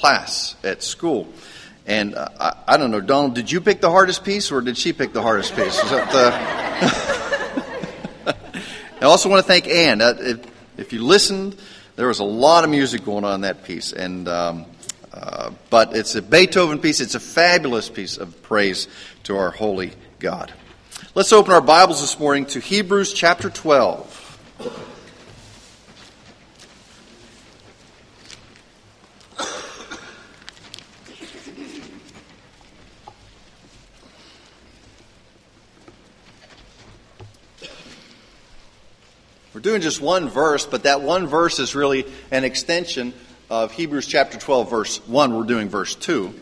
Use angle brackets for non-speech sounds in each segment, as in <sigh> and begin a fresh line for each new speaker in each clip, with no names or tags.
class at school. And uh, I, I, don't know, Donald, did you pick the hardest piece or did she pick the hardest piece? <laughs> I also want to thank Ann. Uh, if, if, you listened, there was a lot of music going on in that piece. And, um, uh, but it's a Beethoven piece. It's a fabulous piece of praise to our holy God. Let's open our Bibles this morning to Hebrews chapter 12. We're doing just one verse, but that one verse is really an extension of Hebrews chapter 12, verse 1. We're doing verse 2.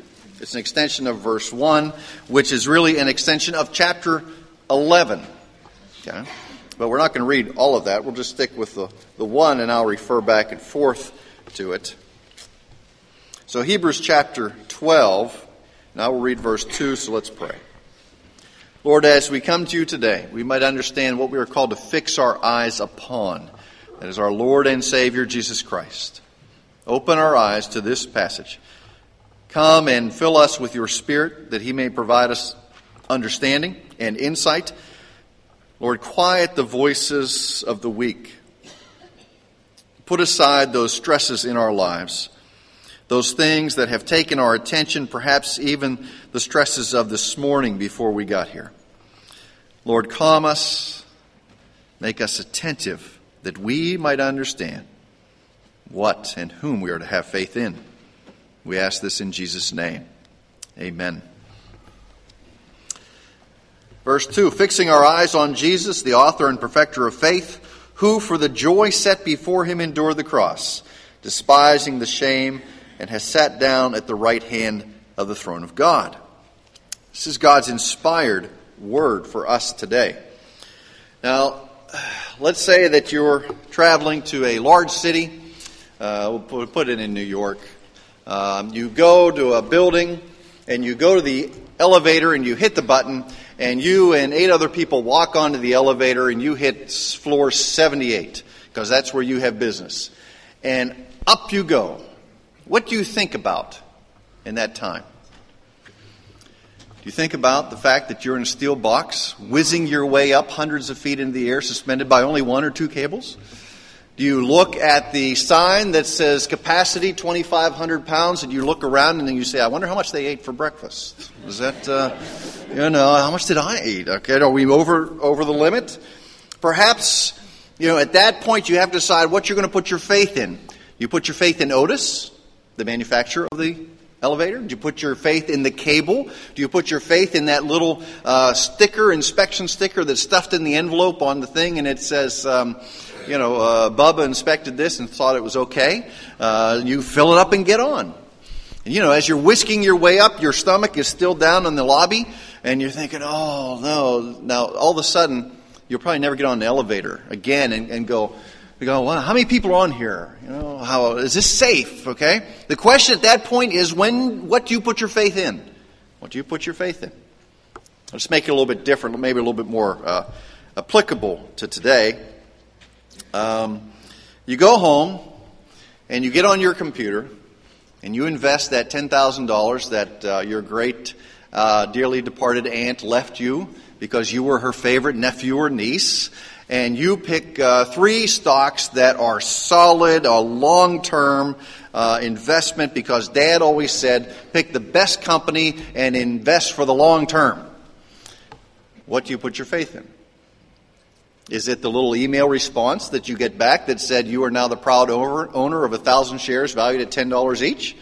It's an extension of verse 1, which is really an extension of chapter 11. Okay? But we're not going to read all of that. We'll just stick with the, the one, and I'll refer back and forth to it. So, Hebrews chapter 12. Now we'll read verse 2, so let's pray. Lord, as we come to you today, we might understand what we are called to fix our eyes upon. That is our Lord and Savior, Jesus Christ. Open our eyes to this passage. Come and fill us with your Spirit that He may provide us understanding and insight. Lord, quiet the voices of the weak. Put aside those stresses in our lives, those things that have taken our attention, perhaps even the stresses of this morning before we got here. Lord, calm us, make us attentive that we might understand what and whom we are to have faith in. We ask this in Jesus' name. Amen. Verse 2 Fixing our eyes on Jesus, the author and perfecter of faith, who for the joy set before him endured the cross, despising the shame, and has sat down at the right hand of the throne of God. This is God's inspired word for us today. Now, let's say that you're traveling to a large city. Uh, we'll put it in New York. Um, you go to a building and you go to the elevator and you hit the button and you and eight other people walk onto the elevator and you hit floor 78 because that's where you have business. And up you go. What do you think about in that time? Do you think about the fact that you're in a steel box, whizzing your way up hundreds of feet into the air, suspended by only one or two cables? Do you look at the sign that says capacity 2,500 pounds and you look around and then you say, I wonder how much they ate for breakfast? Is that, uh, you know, how much did I eat? Okay, are we over, over the limit? Perhaps, you know, at that point you have to decide what you're going to put your faith in. You put your faith in Otis, the manufacturer of the elevator? Do you put your faith in the cable? Do you put your faith in that little uh, sticker, inspection sticker that's stuffed in the envelope on the thing and it says, um, you know, uh, Bubba inspected this and thought it was okay? Uh, you fill it up and get on. And, you know, as you're whisking your way up, your stomach is still down in the lobby and you're thinking, oh no. Now, all of a sudden, you'll probably never get on an elevator again and, and go, we go, how many people are on here? You know, how is this safe? Okay. The question at that point is, when, what do you put your faith in? What do you put your faith in? Let's make it a little bit different, maybe a little bit more uh, applicable to today. Um, you go home and you get on your computer and you invest that ten thousand dollars that uh, your great, uh, dearly departed aunt left you because you were her favorite nephew or niece and you pick uh, three stocks that are solid, a long term uh, investment because dad always said pick the best company and invest for the long term. What do you put your faith in? Is it the little email response that you get back that said you are now the proud owner of a thousand shares valued at $10 each,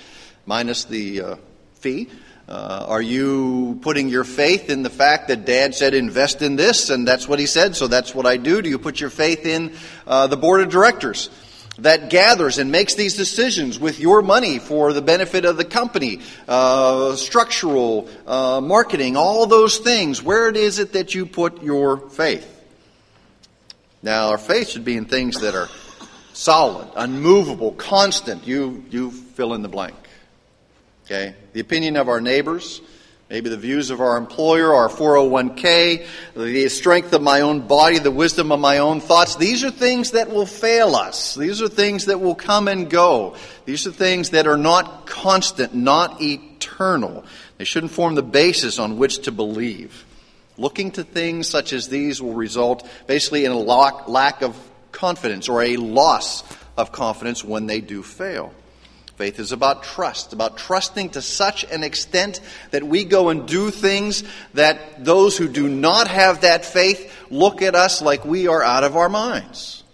minus the uh, fee? Uh, are you putting your faith in the fact that dad said invest in this and that's what he said, so that's what I do? Do you put your faith in uh, the board of directors that gathers and makes these decisions with your money for the benefit of the company, uh, structural, uh, marketing, all those things? Where is it that you put your faith? Now, our faith should be in things that are solid, unmovable, constant. You, you fill in the blank. Okay? The opinion of our neighbors, Maybe the views of our employer, our 401k, the strength of my own body, the wisdom of my own thoughts. These are things that will fail us. These are things that will come and go. These are things that are not constant, not eternal. They shouldn't form the basis on which to believe. Looking to things such as these will result basically in a lack of confidence or a loss of confidence when they do fail. Faith is about trust, about trusting to such an extent that we go and do things that those who do not have that faith look at us like we are out of our minds.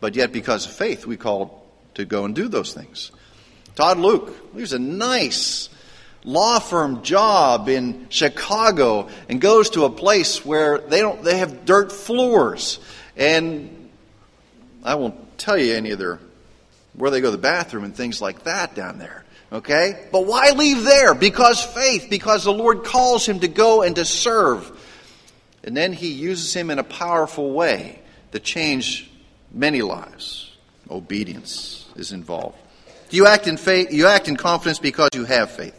But yet, because of faith, we call to go and do those things. Todd Luke, he's a nice law firm job in Chicago and goes to a place where they don't they have dirt floors and I won't tell you any of their where they go to the bathroom and things like that down there. Okay? But why leave there? Because faith, because the Lord calls him to go and to serve. And then he uses him in a powerful way to change many lives. Obedience is involved. You act in faith, you act in confidence because you have faith.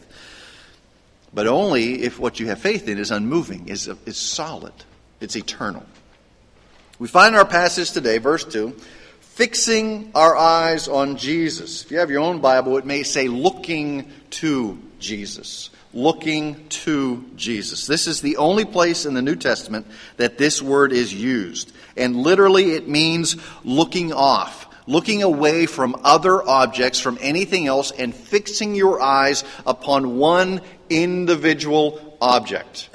But only if what you have faith in is unmoving, is, is solid, it's eternal. We find our passage today, verse 2, fixing our eyes on Jesus. If you have your own Bible, it may say looking to Jesus. Looking to Jesus. This is the only place in the New Testament that this word is used. And literally it means looking off, looking away from other objects, from anything else, and fixing your eyes upon one individual object.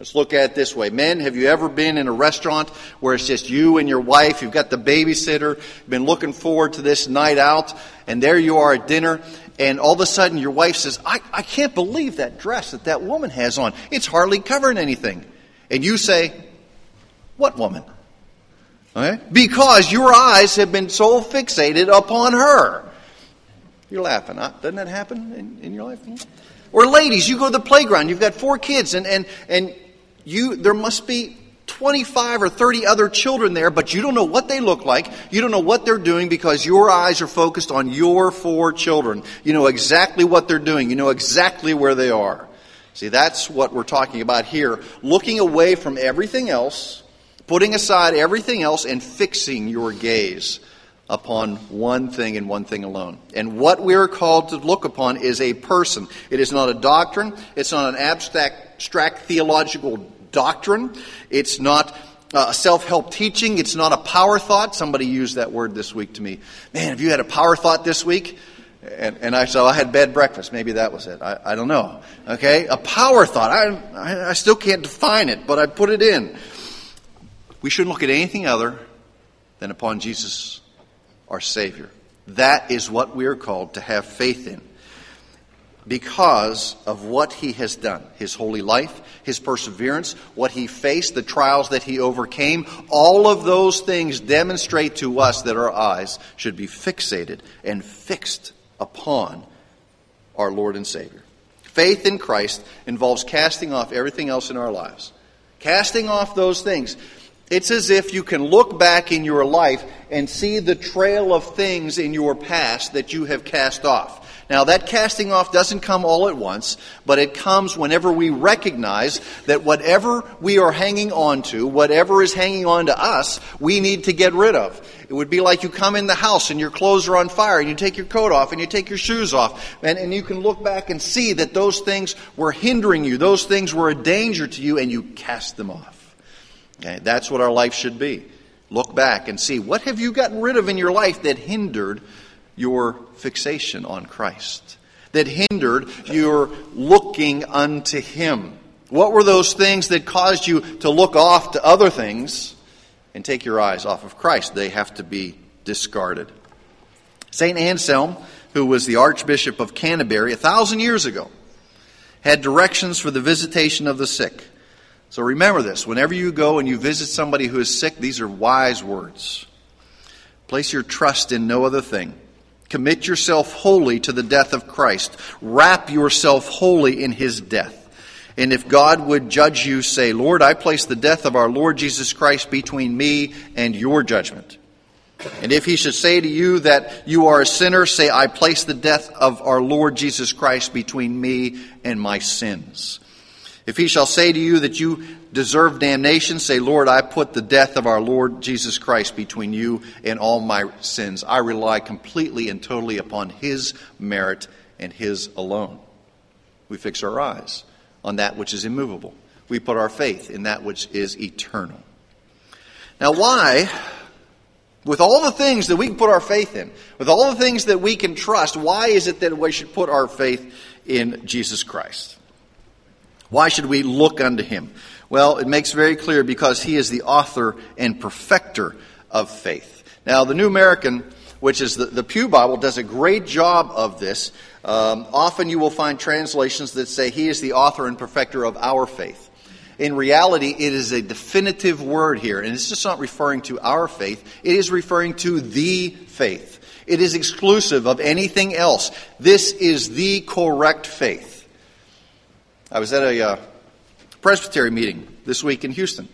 Let's look at it this way. Men, have you ever been in a restaurant where it's just you and your wife? You've got the babysitter, been looking forward to this night out, and there you are at dinner, and all of a sudden your wife says, I, I can't believe that dress that that woman has on. It's hardly covering anything. And you say, What woman? Okay? Because your eyes have been so fixated upon her. You're laughing. Uh, doesn't that happen in, in your life? Or ladies, you go to the playground, you've got four kids, and, and, and you there must be 25 or 30 other children there, but you don't know what they look like. You don't know what they're doing because your eyes are focused on your four children. You know exactly what they're doing. You know exactly where they are. See, that's what we're talking about here. Looking away from everything else, putting aside everything else, and fixing your gaze upon one thing and one thing alone. And what we are called to look upon is a person. It is not a doctrine. It's not an abstract abstract theological doctrine. It's not uh, a self help teaching. It's not a power thought. Somebody used that word this week to me. Man, have you had a power thought this week? And, and I said, I had bad breakfast. Maybe that was it. I, I don't know. Okay? A power thought. I, I, I still can't define it, but I put it in. We shouldn't look at anything other than upon Jesus, our Savior. That is what we are called to have faith in because of what he has done his holy life, his perseverance, what he faced, the trials that he overcame. All of those things demonstrate to us that our eyes should be fixated and fixed upon our Lord and Savior. Faith in Christ involves casting off everything else in our lives, casting off those things. It's as if you can look back in your life and see the trail of things in your past that you have cast off. Now, that casting off doesn't come all at once, but it comes whenever we recognize that whatever we are hanging on to, whatever is hanging on to us, we need to get rid of. It would be like you come in the house and your clothes are on fire and you take your coat off and you take your shoes off and, and you can look back and see that those things were hindering you, those things were a danger to you, and you cast them off. Okay? That's what our life should be. Look back and see what have you gotten rid of in your life that hindered your fixation on Christ, that hindered your looking unto Him? What were those things that caused you to look off to other things and take your eyes off of Christ? They have to be discarded. St. Anselm, who was the Archbishop of Canterbury a thousand years ago, had directions for the visitation of the sick. So remember this whenever you go and you visit somebody who is sick, these are wise words. Place your trust in no other thing Commit yourself wholly to the death of Christ. Wrap yourself wholly in his death. And if God would judge you, say, Lord, I place the death of our Lord Jesus Christ between me and your judgment. And if he should say to you that you are a sinner, say, I place the death of our Lord Jesus Christ between me and my sins. If he shall say to you that you deserve damnation, say, Lord, I put the death of our Lord Jesus Christ between you and all my sins. I rely completely and totally upon his merit and his alone. We fix our eyes on that which is immovable. We put our faith in that which is eternal. Now, why, with all the things that we can put our faith in, with all the things that we can trust, why is it that we should put our faith in Jesus Christ? Why should we look unto him? Well, it makes very clear because he is the author and perfecter of faith. Now, the New American, which is the, the Pew Bible, does a great job of this. Um, often you will find translations that say he is the author and perfecter of our faith. In reality, it is a definitive word here, and it's just not referring to our faith, it is referring to the faith. It is exclusive of anything else. This is the correct faith. I was at a uh, Presbytery meeting this week in Houston,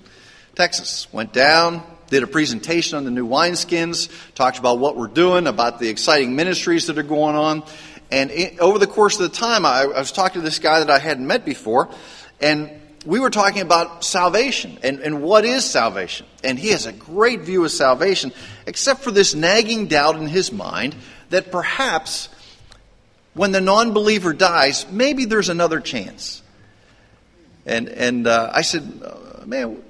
Texas. Went down, did a presentation on the new wineskins, talked about what we're doing, about the exciting ministries that are going on. And it, over the course of the time, I, I was talking to this guy that I hadn't met before, and we were talking about salvation and, and what is salvation. And he has a great view of salvation, except for this nagging doubt in his mind that perhaps when the non believer dies, maybe there's another chance. And, and uh, I said, man,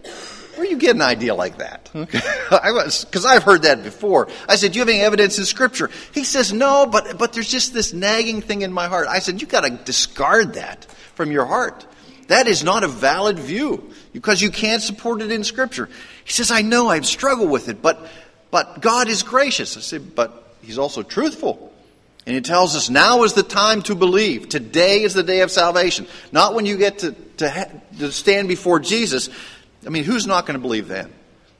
where you get an idea like that? Okay. <laughs> I was, because I've heard that before. I said, do you have any evidence in Scripture? He says, no, but, but there's just this nagging thing in my heart. I said, you got to discard that from your heart. That is not a valid view because you can't support it in Scripture. He says, I know, I've struggled with it, but, but God is gracious. I said, but He's also truthful. And He tells us now is the time to believe. Today is the day of salvation. Not when you get to, to, to stand before Jesus. I mean, who's not going to believe then?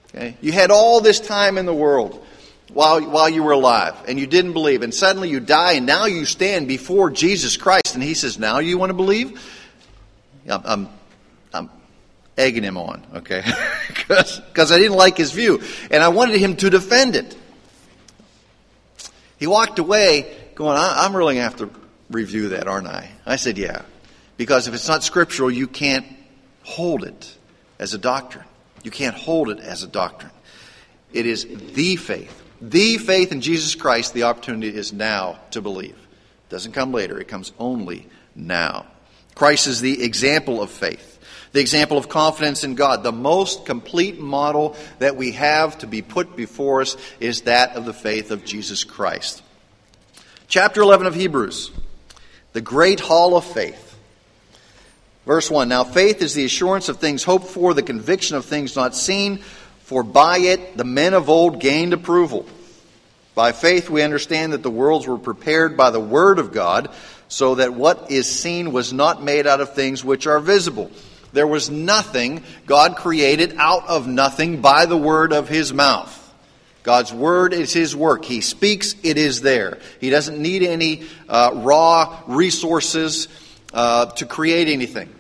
Okay? You had all this time in the world while, while you were alive and you didn't believe. And suddenly you die and now you stand before Jesus Christ and He says, Now you want to believe? I'm, I'm, I'm egging him on, okay? <laughs> Because I didn't like his view. And I wanted him to defend it. He walked away going, I'm really going to have to review that, aren't I? I said, Yeah. Because if it's not scriptural, you can't hold it as a doctrine. You can't hold it as a doctrine. It is the faith. The faith in Jesus Christ, the opportunity is now to believe. It doesn't come later, it comes only now. Christ is the example of faith, the example of confidence in God. The most complete model that we have to be put before us is that of the faith of Jesus Christ. Chapter 11 of Hebrews, the great hall of faith. Verse 1 Now faith is the assurance of things hoped for, the conviction of things not seen, for by it the men of old gained approval. By faith we understand that the worlds were prepared by the word of God so that what is seen was not made out of things which are visible. There was nothing God created out of nothing by the word of his mouth. God's word is his work. He speaks, it is there. He doesn't need any uh, raw resources uh, to create anything.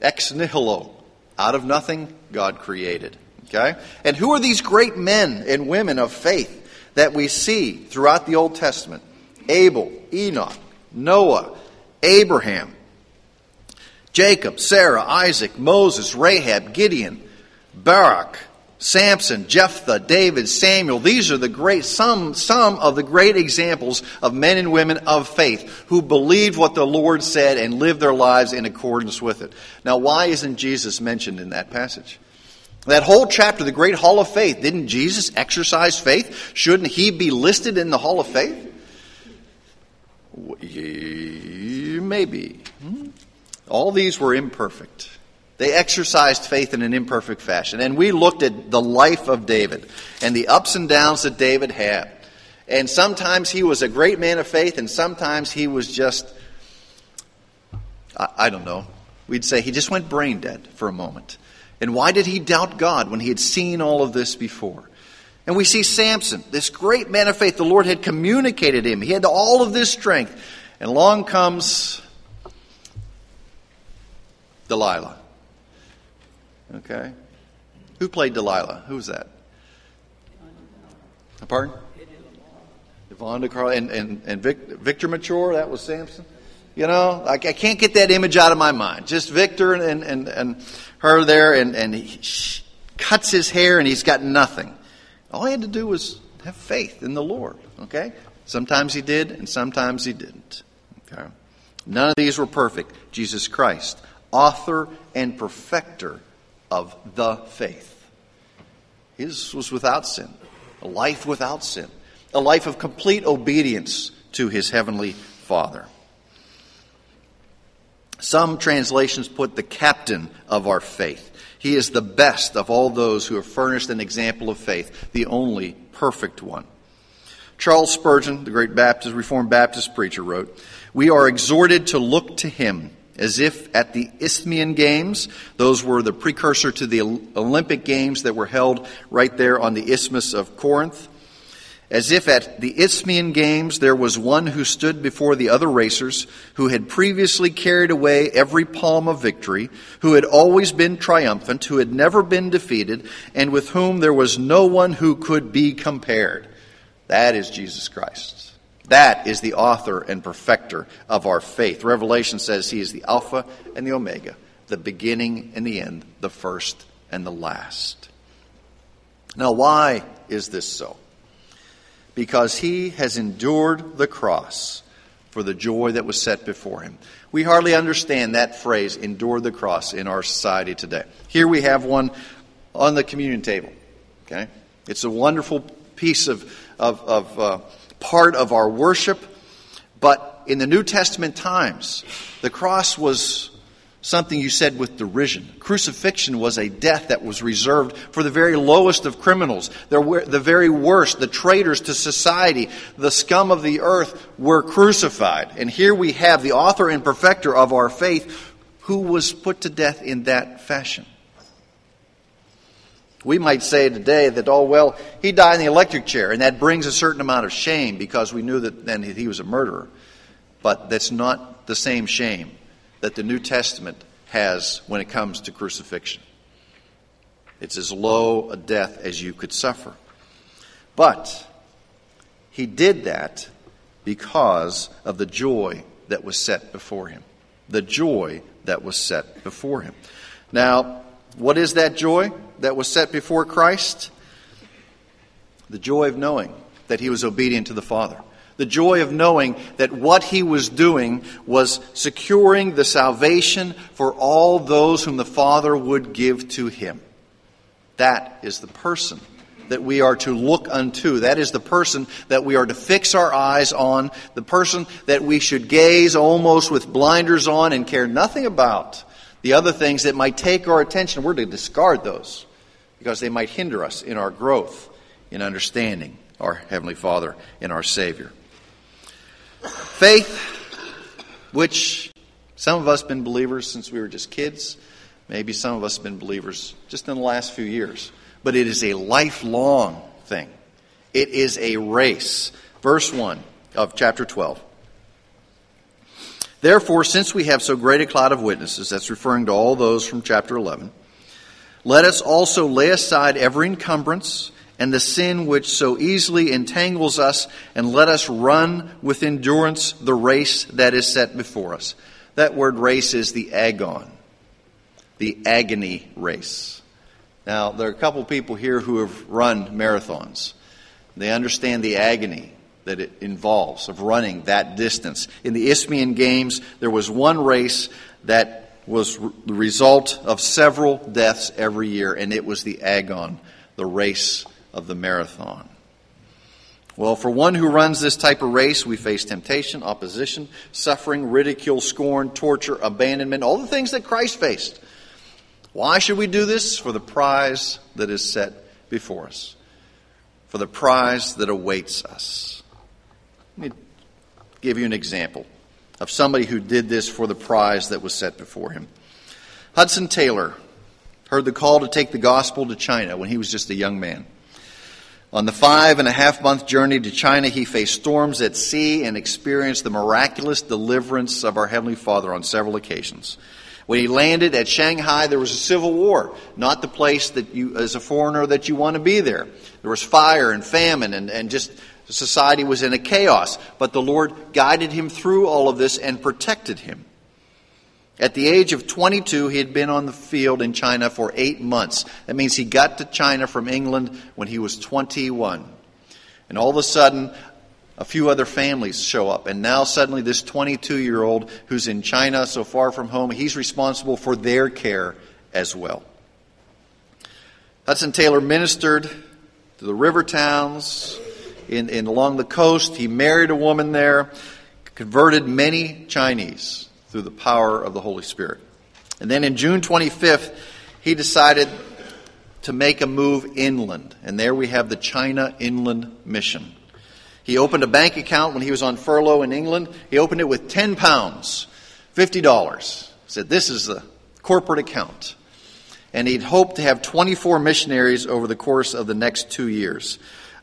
Ex nihilo. Out of nothing, God created. Okay? And who are these great men and women of faith that we see throughout the Old Testament? Abel, Enoch, Noah, Abraham, Jacob, Sarah, Isaac, Moses, Rahab, Gideon, Barak, Samson, Jephthah, David, Samuel. These are the great, some, some of the great examples of men and women of faith who believed what the Lord said and lived their lives in accordance with it. Now, why isn't Jesus mentioned in that passage? That whole chapter, the great hall of faith, didn't Jesus exercise faith? Shouldn't he be listed in the hall of faith? Maybe. Hmm? All these were imperfect. They exercised faith in an imperfect fashion. And we looked at the life of David and the ups and downs that David had. And sometimes he was a great man of faith, and sometimes he was just, I, I don't know, we'd say he just went brain dead for a moment. And why did he doubt God when he had seen all of this before? And we see Samson, this great man of faith. The Lord had communicated him. He had all of this strength. And along comes Delilah. Okay? Who played Delilah? Who was that? Pardon? Yvonne Carl and, and, and Vic, Victor Mature, that was Samson. You know, I, I can't get that image out of my mind. Just Victor and, and, and her there, and, and he cuts his hair and he's got nothing. All he had to do was have faith in the Lord. Okay? Sometimes he did, and sometimes he didn't. Okay? None of these were perfect. Jesus Christ, author and perfecter of the faith. His was without sin, a life without sin, a life of complete obedience to his heavenly Father. Some translations put the captain of our faith. He is the best of all those who have furnished an example of faith, the only perfect one. Charles Spurgeon, the great Baptist, Reformed Baptist preacher, wrote, We are exhorted to look to him as if at the Isthmian Games, those were the precursor to the Olympic Games that were held right there on the Isthmus of Corinth. As if at the Isthmian Games there was one who stood before the other racers, who had previously carried away every palm of victory, who had always been triumphant, who had never been defeated, and with whom there was no one who could be compared. That is Jesus Christ. That is the author and perfecter of our faith. Revelation says he is the Alpha and the Omega, the beginning and the end, the first and the last. Now, why is this so? Because he has endured the cross for the joy that was set before him. We hardly understand that phrase, endure the cross, in our society today. Here we have one on the communion table. Okay? It's a wonderful piece of of, of uh, part of our worship. But in the New Testament times, the cross was something you said with derision. Crucifixion was a death that was reserved for the very lowest of criminals, the very worst, the traitors to society, the scum of the earth were crucified. And here we have the author and perfecter of our faith who was put to death in that fashion. We might say today that, oh, well, he died in the electric chair, and that brings a certain amount of shame because we knew that then he was a murderer. But that's not the same shame that the New Testament has when it comes to crucifixion. It's as low a death as you could suffer. But he did that because of the joy that was set before him. The joy that was set before him. Now, what is that joy that was set before Christ? The joy of knowing that he was obedient to the Father. The joy of knowing that what he was doing was securing the salvation for all those whom the Father would give to him. That is the person that we are to look unto. That is the person that we are to fix our eyes on, the person that we should gaze almost with blinders on and care nothing about the other things that might take our attention, we're to discard those because they might hinder us in our growth in understanding our Heavenly Father and our Savior. Faith, which some of us have been believers since we were just kids, maybe some of us have been believers just in the last few years, but it is a lifelong thing. It is a race. Verse 1 of chapter 12. Therefore, since we have so great a cloud of witnesses, that's referring to all those from chapter 11, let us also lay aside every encumbrance and the sin which so easily entangles us, and let us run with endurance the race that is set before us. That word race is the agon, the agony race. Now, there are a couple people here who have run marathons. They understand the agony that it involves of running that distance. In the Isthmian Games, there was one race that was the result of several deaths every year, and it was the Agon, the race of the marathon. Well, for one who runs this type of race, we face temptation, opposition, suffering, ridicule, scorn, torture, abandonment, all the things that Christ faced. Why should we do this? For the prize that is set before us, for the prize that awaits us. Let me give you an example of somebody who did this for the prize that was set before him. Hudson Taylor heard the call to take the gospel to China when he was just a young man. On the five and a half month journey to China, he faced storms at sea and experienced the miraculous deliverance of our Heavenly Father on several occasions. When he landed at Shanghai, there was a civil war, not the place that you, as a foreigner, that you want to be there. There was fire and famine and, and just society was in a chaos, but the Lord guided him through all of this and protected him. At the age of 22, he had been on the field in China for eight months. That means he got to China from England when he was 21. And all of a sudden, a few other families show up. And now suddenly, this 22 year old who's in China, so far from home, he's responsible for their care as well. Hudson Taylor ministered to the river towns in, in along the coast. He married a woman there, converted many Chinese through the power of the Holy Spirit. And then in June 25th, he decided to make a move inland. And there we have the China Inland Mission. He opened a bank account when he was on furlough in England. He opened it with 10 pounds, $50. He said, This is the corporate account. And he'd hoped to have 24 missionaries over the course of the next two years.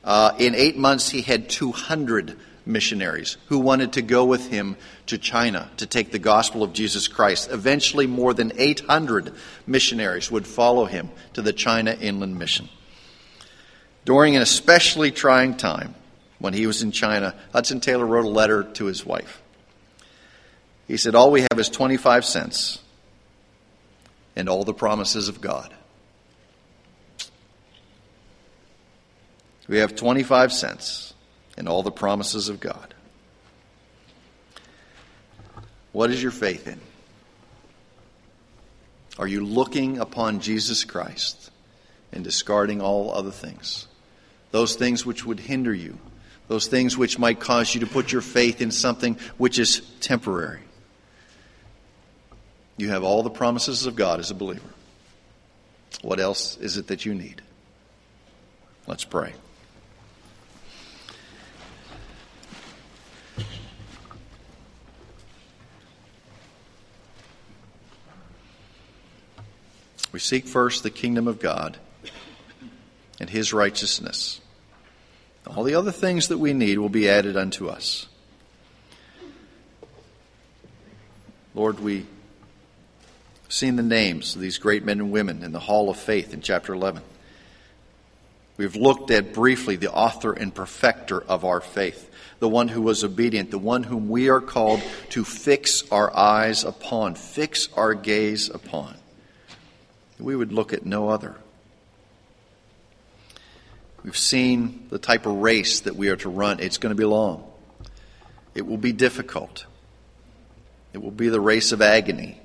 Uh, in eight months, he had 200 missionaries who wanted to go with him to China to take the gospel of Jesus Christ. Eventually, more than 800 missionaries would follow him to the China Inland Mission. During an especially trying time, when he was in China, Hudson Taylor wrote a letter to his wife. He said, All we have is 25 cents and all the promises of God. We have 25 cents and all the promises of God. What is your faith in? Are you looking upon Jesus Christ and discarding all other things? Those things which would hinder you, those things which might cause you to put your faith in something which is temporary. You have all the promises of God as a believer. What else is it that you need? Let's pray. We seek first the kingdom of God and his righteousness. All the other things that we need will be added unto us. Lord, we've seen the names of these great men and women in the Hall of Faith in chapter 11. We've looked at briefly the author and perfecter of our faith, the one who was obedient, the one whom we are called to fix our eyes upon, fix our gaze upon. We would look at no other. We've seen the type of race that we are to run. It's going to be long. It will be difficult. It will be the race of agony.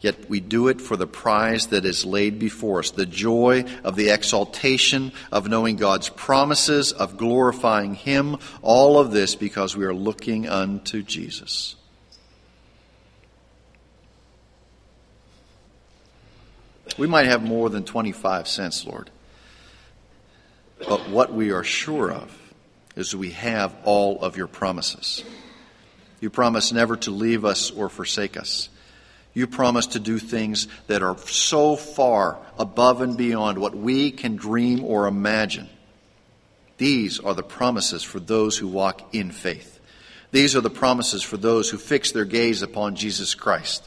Yet we do it for the prize that is laid before us the joy of the exaltation of knowing God's promises, of glorifying Him. All of this because we are looking unto Jesus. We might have more than 25 cents, Lord. But what we are sure of is we have all of your promises. You promise never to leave us or forsake us. You promise to do things that are so far above and beyond what we can dream or imagine. These are the promises for those who walk in faith. These are the promises for those who fix their gaze upon Jesus Christ.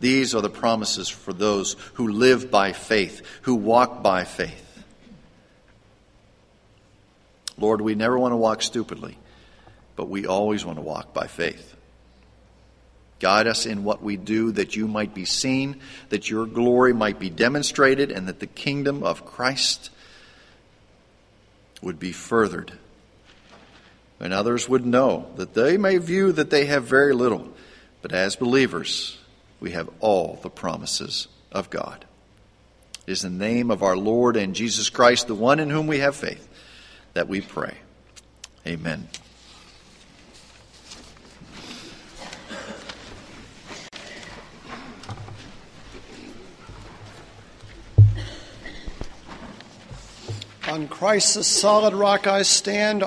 These are the promises for those who live by faith, who walk by faith. Lord, we never want to walk stupidly, but we always want to walk by faith. Guide us in what we do that you might be seen, that your glory might be demonstrated, and that the kingdom of Christ would be furthered. And others would know that they may view that they have very little, but as believers, we have all the promises of God. It is the name of our Lord and Jesus Christ, the one in whom we have faith, that we pray. Amen.
On Christ's solid rock I stand.